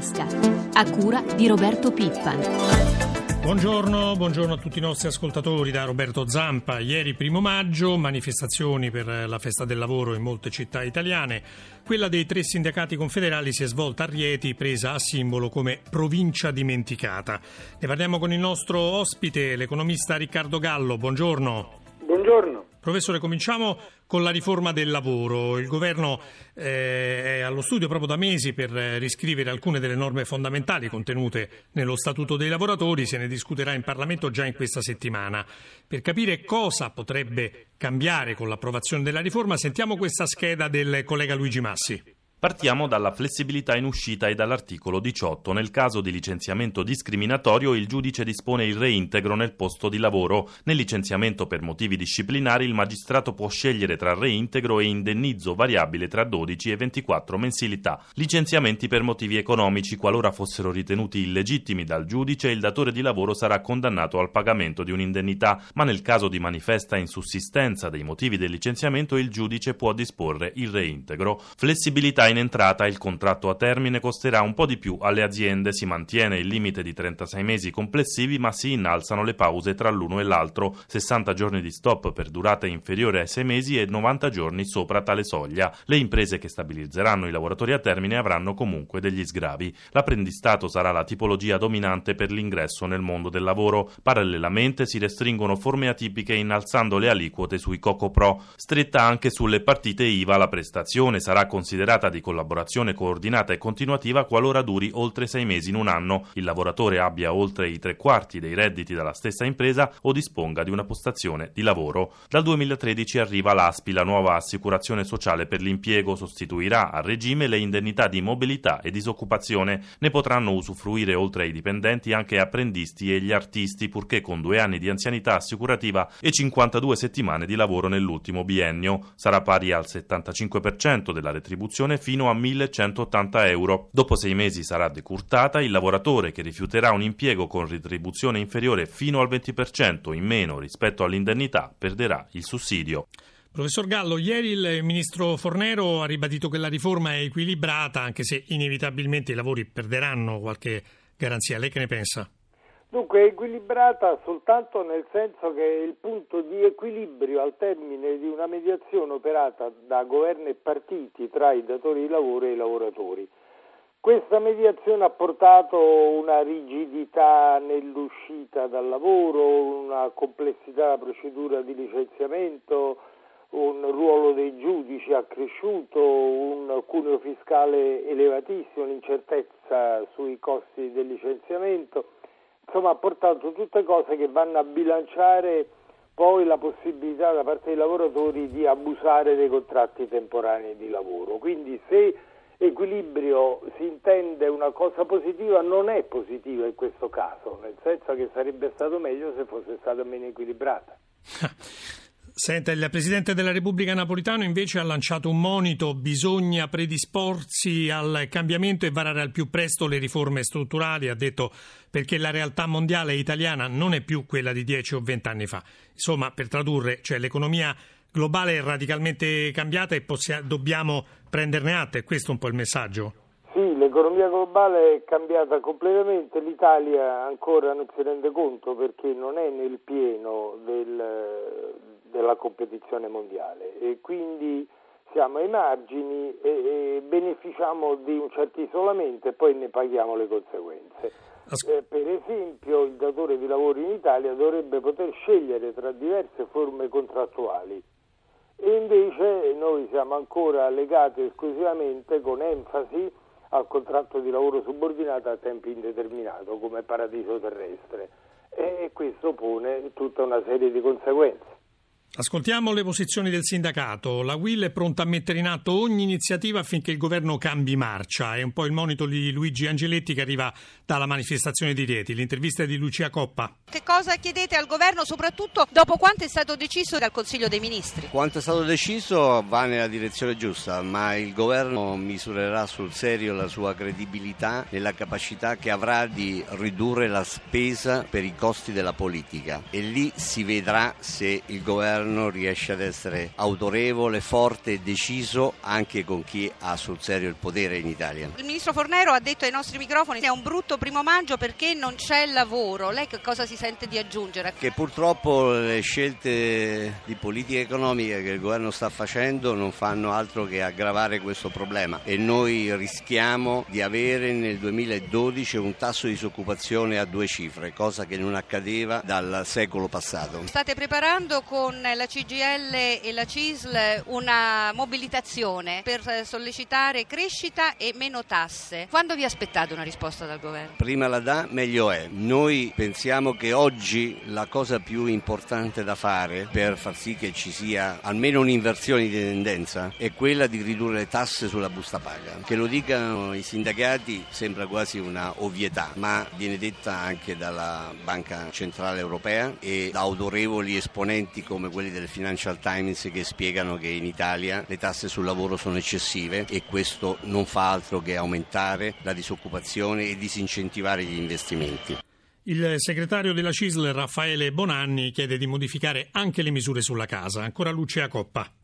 tasca, a cura di Roberto Pippan. Buongiorno, buongiorno, a tutti i nostri ascoltatori da Roberto Zampa. Ieri primo maggio, manifestazioni per la festa del lavoro in molte città italiane. Quella dei tre sindacati confederali si è svolta a Rieti, presa a simbolo come provincia dimenticata. Ne parliamo con il nostro ospite, l'economista Riccardo Gallo. Buongiorno. Professore, cominciamo con la riforma del lavoro. Il governo eh, è allo studio proprio da mesi per riscrivere alcune delle norme fondamentali contenute nello Statuto dei lavoratori. Se ne discuterà in Parlamento già in questa settimana. Per capire cosa potrebbe cambiare con l'approvazione della riforma, sentiamo questa scheda del collega Luigi Massi. Partiamo dalla flessibilità in uscita e dall'articolo 18. Nel caso di licenziamento discriminatorio il giudice dispone il reintegro nel posto di lavoro. Nel licenziamento per motivi disciplinari il magistrato può scegliere tra reintegro e indennizzo variabile tra 12 e 24 mensilità. Licenziamenti per motivi economici qualora fossero ritenuti illegittimi dal giudice il datore di lavoro sarà condannato al pagamento di un'indennità, ma nel caso di manifesta insussistenza dei motivi del licenziamento il giudice può disporre il reintegro. Flessibilità in entrata il contratto a termine costerà un po' di più alle aziende, si mantiene il limite di 36 mesi complessivi ma si innalzano le pause tra l'uno e l'altro, 60 giorni di stop per durata inferiore ai 6 mesi e 90 giorni sopra tale soglia. Le imprese che stabilizzeranno i lavoratori a termine avranno comunque degli sgravi. L'apprendistato sarà la tipologia dominante per l'ingresso nel mondo del lavoro. Parallelamente si restringono forme atipiche innalzando le aliquote sui Coco Pro. Stretta anche sulle partite IVA la prestazione sarà considerata di collaborazione coordinata e continuativa qualora duri oltre sei mesi in un anno, il lavoratore abbia oltre i tre quarti dei redditi dalla stessa impresa o disponga di una postazione di lavoro. Dal 2013 arriva l'ASPI, la nuova assicurazione sociale per l'impiego, sostituirà a regime le indennità di mobilità e disoccupazione. Ne potranno usufruire oltre ai dipendenti anche apprendisti e gli artisti, purché con due anni di anzianità assicurativa e 52 settimane di lavoro nell'ultimo biennio. Sarà pari al 75% della retribuzione fino a 1.180 euro. Dopo sei mesi sarà decurtata, il lavoratore che rifiuterà un impiego con retribuzione inferiore fino al 20% in meno rispetto all'indennità perderà il sussidio. Professor Gallo, ieri il ministro Fornero ha ribadito che la riforma è equilibrata, anche se inevitabilmente i lavori perderanno qualche garanzia. Lei che ne pensa? Dunque è equilibrata soltanto nel senso che è il punto di equilibrio al termine di una mediazione operata da governo e partiti tra i datori di lavoro e i lavoratori. Questa mediazione ha portato una rigidità nell'uscita dal lavoro, una complessità della procedura di licenziamento, un ruolo dei giudici accresciuto, un cuneo fiscale elevatissimo, l'incertezza sui costi del licenziamento insomma ha portato tutte cose che vanno a bilanciare poi la possibilità da parte dei lavoratori di abusare dei contratti temporanei di lavoro. Quindi se equilibrio si intende una cosa positiva, non è positiva in questo caso, nel senso che sarebbe stato meglio se fosse stata meno equilibrata. Senta, il Presidente della Repubblica Napolitano invece ha lanciato un monito, bisogna predisporsi al cambiamento e varare al più presto le riforme strutturali, ha detto perché la realtà mondiale italiana non è più quella di 10 o 20 anni fa. Insomma, per tradurre, cioè l'economia globale è radicalmente cambiata e possia- dobbiamo prenderne atto, è questo un po' il messaggio? Sì, l'economia globale è cambiata completamente, l'Italia ancora non si rende conto perché non è nel pieno del, della competizione mondiale e quindi siamo ai margini e, e, beneficiamo di un certo isolamento e poi ne paghiamo le conseguenze. Eh, per esempio il datore di lavoro in Italia dovrebbe poter scegliere tra diverse forme contrattuali e invece noi siamo ancora legati esclusivamente con enfasi al contratto di lavoro subordinato a tempo indeterminato come paradiso terrestre e questo pone tutta una serie di conseguenze. Ascoltiamo le posizioni del sindacato. La Will è pronta a mettere in atto ogni iniziativa affinché il governo cambi marcia. È un po' il monito di Luigi Angeletti che arriva dalla manifestazione di Rieti. L'intervista è di Lucia Coppa. Che cosa chiedete al governo, soprattutto dopo quanto è stato deciso dal Consiglio dei Ministri? Quanto è stato deciso va nella direzione giusta, ma il governo misurerà sul serio la sua credibilità nella capacità che avrà di ridurre la spesa per i costi della politica e lì si vedrà se il governo governo riesce ad essere autorevole, forte e deciso anche con chi ha sul serio il potere in Italia. Il ministro Fornero ha detto ai nostri microfoni che è un brutto primo maggio perché non c'è lavoro. Lei che cosa si sente di aggiungere? Che purtroppo le scelte di politica economica che il governo sta facendo non fanno altro che aggravare questo problema e noi rischiamo di avere nel 2012 un tasso di disoccupazione a due cifre, cosa che non accadeva dal secolo passato. State preparando con la CGL e la CISL una mobilitazione per sollecitare crescita e meno tasse. Quando vi aspettate una risposta dal governo? Prima la dà, meglio è. Noi pensiamo che oggi la cosa più importante da fare per far sì che ci sia almeno un'inversione di tendenza è quella di ridurre le tasse sulla busta paga. Che lo dicano i sindacati sembra quasi una ovvietà, ma viene detta anche dalla Banca Centrale Europea e da autorevoli esponenti come quelli del Financial Times che spiegano che in Italia le tasse sul lavoro sono eccessive e questo non fa altro che aumentare la disoccupazione e disincentivare gli investimenti. Il segretario della CISL Raffaele Bonanni chiede di modificare anche le misure sulla casa. Ancora Lucia Coppa.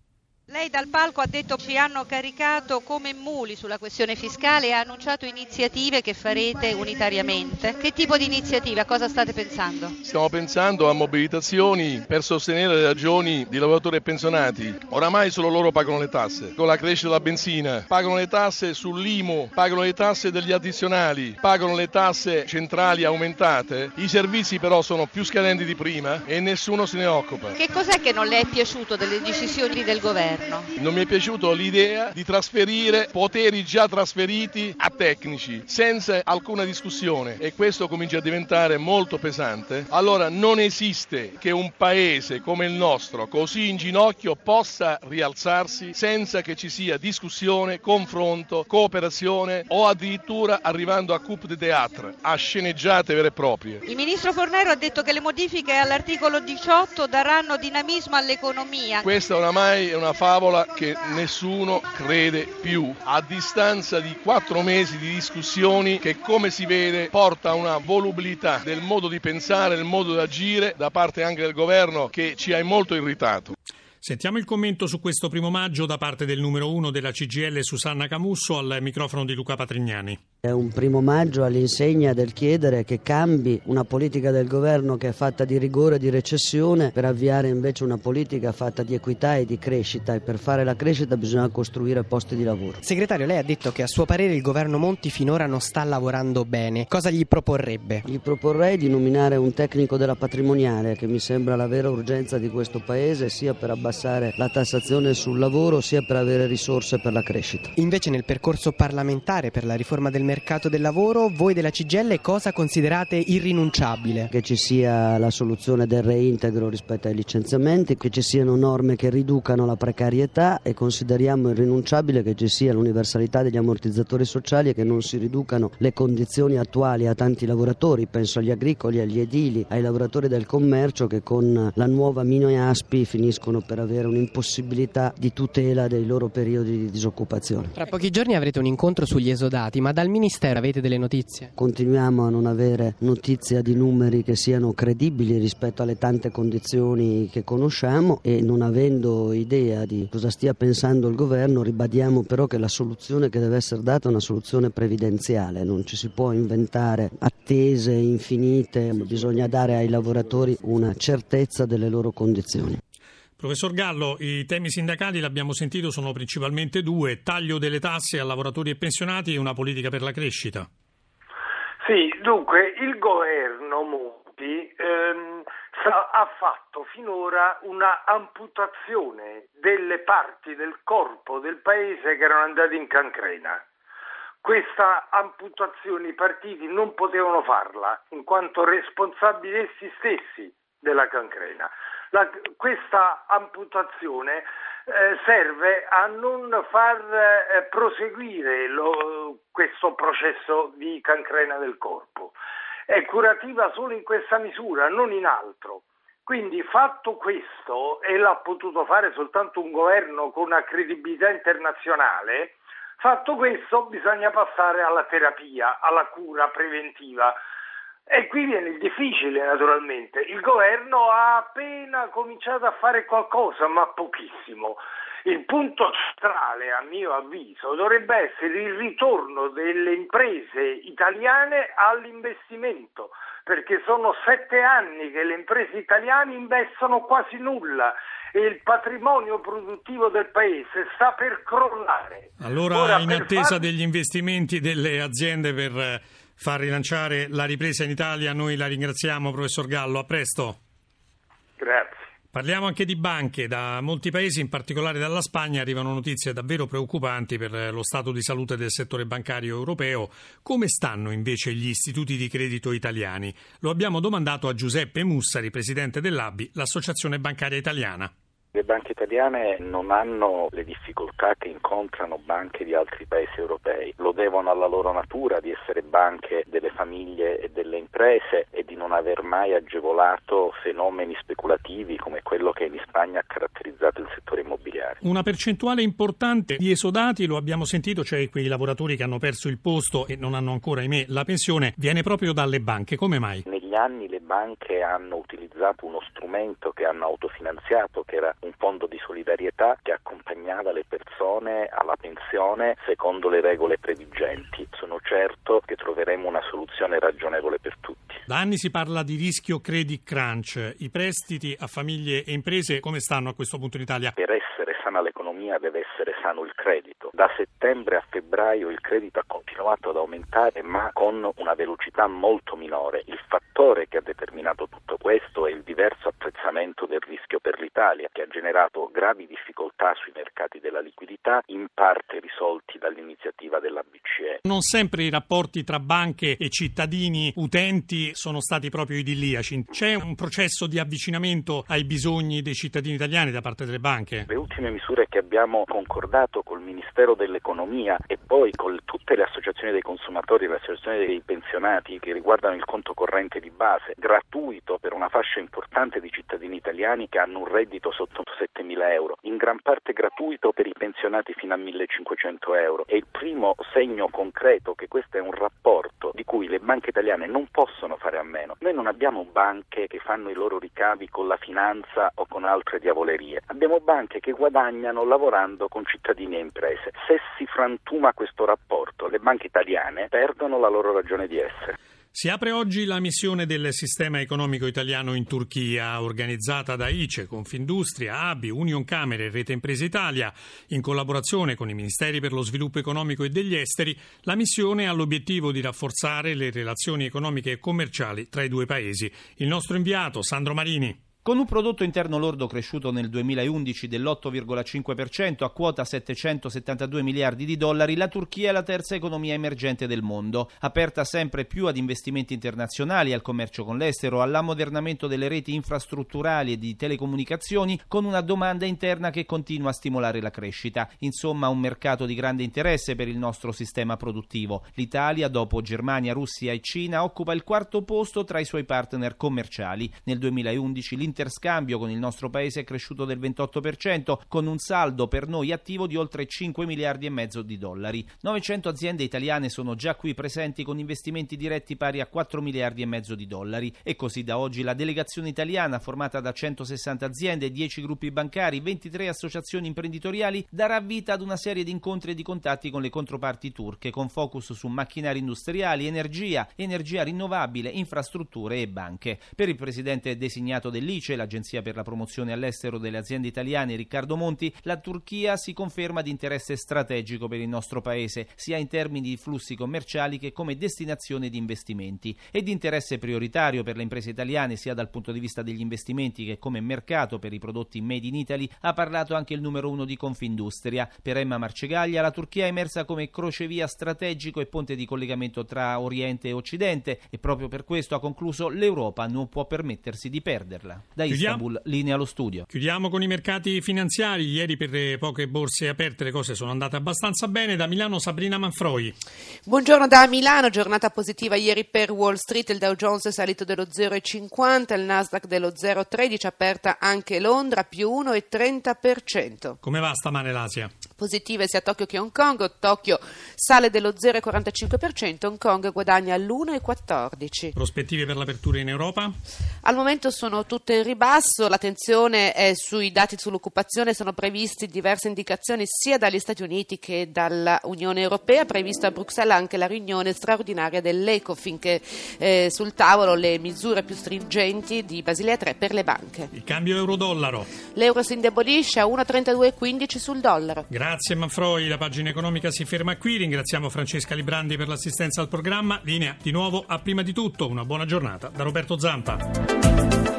Lei dal palco ha detto che ci hanno caricato come muli sulla questione fiscale e ha annunciato iniziative che farete unitariamente. Che tipo di iniziative? A cosa state pensando? Stiamo pensando a mobilitazioni per sostenere le ragioni di lavoratori e pensionati. Oramai solo loro pagano le tasse. Con la crescita della benzina, pagano le tasse sull'IMU, pagano le tasse degli addizionali, pagano le tasse centrali aumentate. I servizi però sono più scadenti di prima e nessuno se ne occupa. Che cos'è che non le è piaciuto delle decisioni del governo? Non mi è piaciuto l'idea di trasferire poteri già trasferiti a tecnici senza alcuna discussione e questo comincia a diventare molto pesante. Allora non esiste che un paese come il nostro, così in ginocchio, possa rialzarsi senza che ci sia discussione, confronto, cooperazione o addirittura arrivando a coup de théâtre, a sceneggiate vere e proprie. Il ministro Fornero ha detto che le modifiche all'articolo 18 daranno dinamismo all'economia. Questa oramai è una fase favola che nessuno crede più. A distanza di quattro mesi di discussioni che come si vede porta a una volubilità del modo di pensare, del modo di agire da parte anche del governo che ci ha molto irritato. Sentiamo il commento su questo primo maggio da parte del numero uno della CGL Susanna Camusso al microfono di Luca Patrignani. È un primo maggio all'insegna del chiedere che cambi una politica del governo che è fatta di rigore e di recessione per avviare invece una politica fatta di equità e di crescita e per fare la crescita bisogna costruire posti di lavoro. Segretario, lei ha detto che a suo parere il governo Monti finora non sta lavorando bene. Cosa gli proporrebbe? Gli proporrei di nominare un tecnico della patrimoniale che mi sembra la vera urgenza di questo paese sia per abbassare la tassazione sul lavoro sia per avere risorse per la crescita. Invece nel percorso parlamentare per la riforma del mercato del lavoro, voi della CGL cosa considerate irrinunciabile? Che ci sia la soluzione del reintegro rispetto ai licenziamenti, che ci siano norme che riducano la precarietà e consideriamo irrinunciabile che ci sia l'universalità degli ammortizzatori sociali e che non si riducano le condizioni attuali a tanti lavoratori, penso agli agricoli, agli edili, ai lavoratori del commercio che con la nuova Mino e Aspi finiscono per avere un'impossibilità di tutela dei loro periodi di disoccupazione. Tra pochi giorni avrete un incontro sugli esodati, ma dal Ministero avete delle notizie? Continuiamo a non avere notizia di numeri che siano credibili rispetto alle tante condizioni che conosciamo e non avendo idea di cosa stia pensando il governo ribadiamo però che la soluzione che deve essere data è una soluzione previdenziale, non ci si può inventare attese infinite, bisogna dare ai lavoratori una certezza delle loro condizioni. Professor Gallo, i temi sindacali, l'abbiamo sentito, sono principalmente due, taglio delle tasse a lavoratori e pensionati e una politica per la crescita. Sì, dunque il governo Monti ehm, ha fatto finora una amputazione delle parti del corpo del paese che erano andate in cancrena. Questa amputazione i partiti non potevano farla in quanto responsabili essi stessi della cancrena. La, questa amputazione eh, serve a non far eh, proseguire lo, questo processo di cancrena del corpo. È curativa solo in questa misura, non in altro. Quindi fatto questo, e l'ha potuto fare soltanto un governo con una credibilità internazionale, fatto questo bisogna passare alla terapia, alla cura preventiva E qui viene il difficile naturalmente. Il governo ha appena cominciato a fare qualcosa, ma pochissimo. Il punto centrale, a mio avviso, dovrebbe essere il ritorno delle imprese italiane all'investimento, perché sono sette anni che le imprese italiane investono quasi nulla e il patrimonio produttivo del paese sta per crollare. Allora, Ora, in attesa far... degli investimenti delle aziende per eh, far rilanciare la ripresa in Italia, noi la ringraziamo, professor Gallo. A presto. Grazie. Parliamo anche di banche. Da molti paesi, in particolare dalla Spagna, arrivano notizie davvero preoccupanti per lo stato di salute del settore bancario europeo. Come stanno invece gli istituti di credito italiani? Lo abbiamo domandato a Giuseppe Mussari, presidente dell'ABI, l'Associazione Bancaria Italiana. Le banche italiane non hanno le difficoltà che incontrano banche di altri paesi europei, lo devono alla loro natura di essere banche delle famiglie e delle imprese e di non aver mai agevolato fenomeni speculativi come quello che in Spagna ha caratterizzato il settore immobiliare. Una percentuale importante di esodati, lo abbiamo sentito, cioè quei lavoratori che hanno perso il posto e non hanno ancora, ahimè, la pensione, viene proprio dalle banche. Come mai? Negli anni le banche hanno utilizzato uno strumento che hanno autofinanziato, che era un fondo di solidarietà che accompagnava le persone alla pensione secondo le regole previgenti. Sono certo che troveremo una soluzione ragionevole per tutti. Da anni si parla di rischio credit crunch. I prestiti a famiglie e imprese come stanno a questo punto in Italia? Per essere sana l'economia deve essere sano il credito. Da settembre a febbraio il credito ha continuato ad aumentare ma con una velocità molto minore. Il fattore che ha determinato tutto questo è il diverso apprezzamento del rischio per l'Italia che ha generato gravi difficoltà sui mercati della liquidità, in parte risolti dall'iniziativa della BCE. Non sempre i rapporti tra banche e cittadini utenti sono stati proprio idilliaci. C'è un processo di avvicinamento ai bisogni dei cittadini italiani da parte delle banche? Le ultime misure che abbiamo concordato col Ministero dell'Economia e poi con tutte le associazioni dei consumatori e le associazioni dei pensionati che riguardano il conto corrente di base, gratuito per una fascia importante di cittadini italiani che hanno un reddito sotto 7.000 euro, in gran parte gratuito per i pensionati fino a 1.500 euro. È il primo segno concreto che questo è un rapporto di cui le banche italiane non possono fare a meno. Noi non abbiamo banche che fanno i loro ricavi con la finanza o con altre diavolerie, abbiamo banche che guadagnano lavorando con cittadini e imprese. Se si frantuma questo rapporto, le banche italiane perdono la loro ragione di essere. Si apre oggi la missione del sistema economico italiano in Turchia, organizzata da ICE, Confindustria, ABI, Union Camere e Rete Imprese Italia. In collaborazione con i Ministeri per lo Sviluppo Economico e degli Esteri, la missione ha l'obiettivo di rafforzare le relazioni economiche e commerciali tra i due paesi. Il nostro inviato, Sandro Marini. Con un prodotto interno lordo cresciuto nel 2011 dell'8,5% a quota 772 miliardi di dollari, la Turchia è la terza economia emergente del mondo, aperta sempre più ad investimenti internazionali, al commercio con l'estero, all'ammodernamento delle reti infrastrutturali e di telecomunicazioni, con una domanda interna che continua a stimolare la crescita. Insomma, un mercato di grande interesse per il nostro sistema produttivo. L'Italia, dopo Germania, Russia e Cina, occupa il quarto posto tra i suoi partner commerciali. Nel 2011 l'Inter L'interscambio con il nostro paese è cresciuto del 28%, con un saldo per noi attivo di oltre 5 miliardi e mezzo di dollari. 900 aziende italiane sono già qui presenti con investimenti diretti pari a 4 miliardi e mezzo di dollari. E così da oggi la delegazione italiana, formata da 160 aziende, 10 gruppi bancari, 23 associazioni imprenditoriali, darà vita ad una serie di incontri e di contatti con le controparti turche, con focus su macchinari industriali, energia, energia rinnovabile, infrastrutture e banche. Per il presidente designato dell'ICE, dice l'Agenzia per la promozione all'estero delle aziende italiane Riccardo Monti, la Turchia si conferma di interesse strategico per il nostro paese, sia in termini di flussi commerciali che come destinazione di investimenti e di interesse prioritario per le imprese italiane sia dal punto di vista degli investimenti che come mercato per i prodotti made in Italy ha parlato anche il numero uno di Confindustria. Per Emma Marcegaglia la Turchia è emersa come crocevia strategico e ponte di collegamento tra Oriente e Occidente e proprio per questo ha concluso l'Europa non può permettersi di perderla. Da Istanbul, linea allo studio. Chiudiamo con i mercati finanziari. Ieri per le poche borse aperte le cose sono andate abbastanza bene. Da Milano Sabrina Manfroi. Buongiorno da Milano, giornata positiva ieri per Wall Street. Il Dow Jones è salito dello 0,50, il Nasdaq dello 0,13, aperta anche Londra, più 1,30%. Come va stamane l'Asia? Positive sia Tokyo che Hong Kong, Tokyo sale dello 0,45%, Hong Kong guadagna all'1,14%. Prospettive per l'apertura in Europa? Al momento sono tutte in ribasso, l'attenzione è sui dati sull'occupazione, sono previsti diverse indicazioni sia dagli Stati Uniti che dall'Unione Europea, prevista a Bruxelles anche la riunione straordinaria dell'Ecofin che eh, sul tavolo le misure più stringenti di Basilea 3 per le banche. Il cambio euro-dollaro? L'euro si indebolisce a 1,3215 sul dollaro. Grazie Manfroi, la pagina economica si ferma qui, ringraziamo Francesca Librandi per l'assistenza al programma, linea di nuovo a prima di tutto, una buona giornata da Roberto Zampa.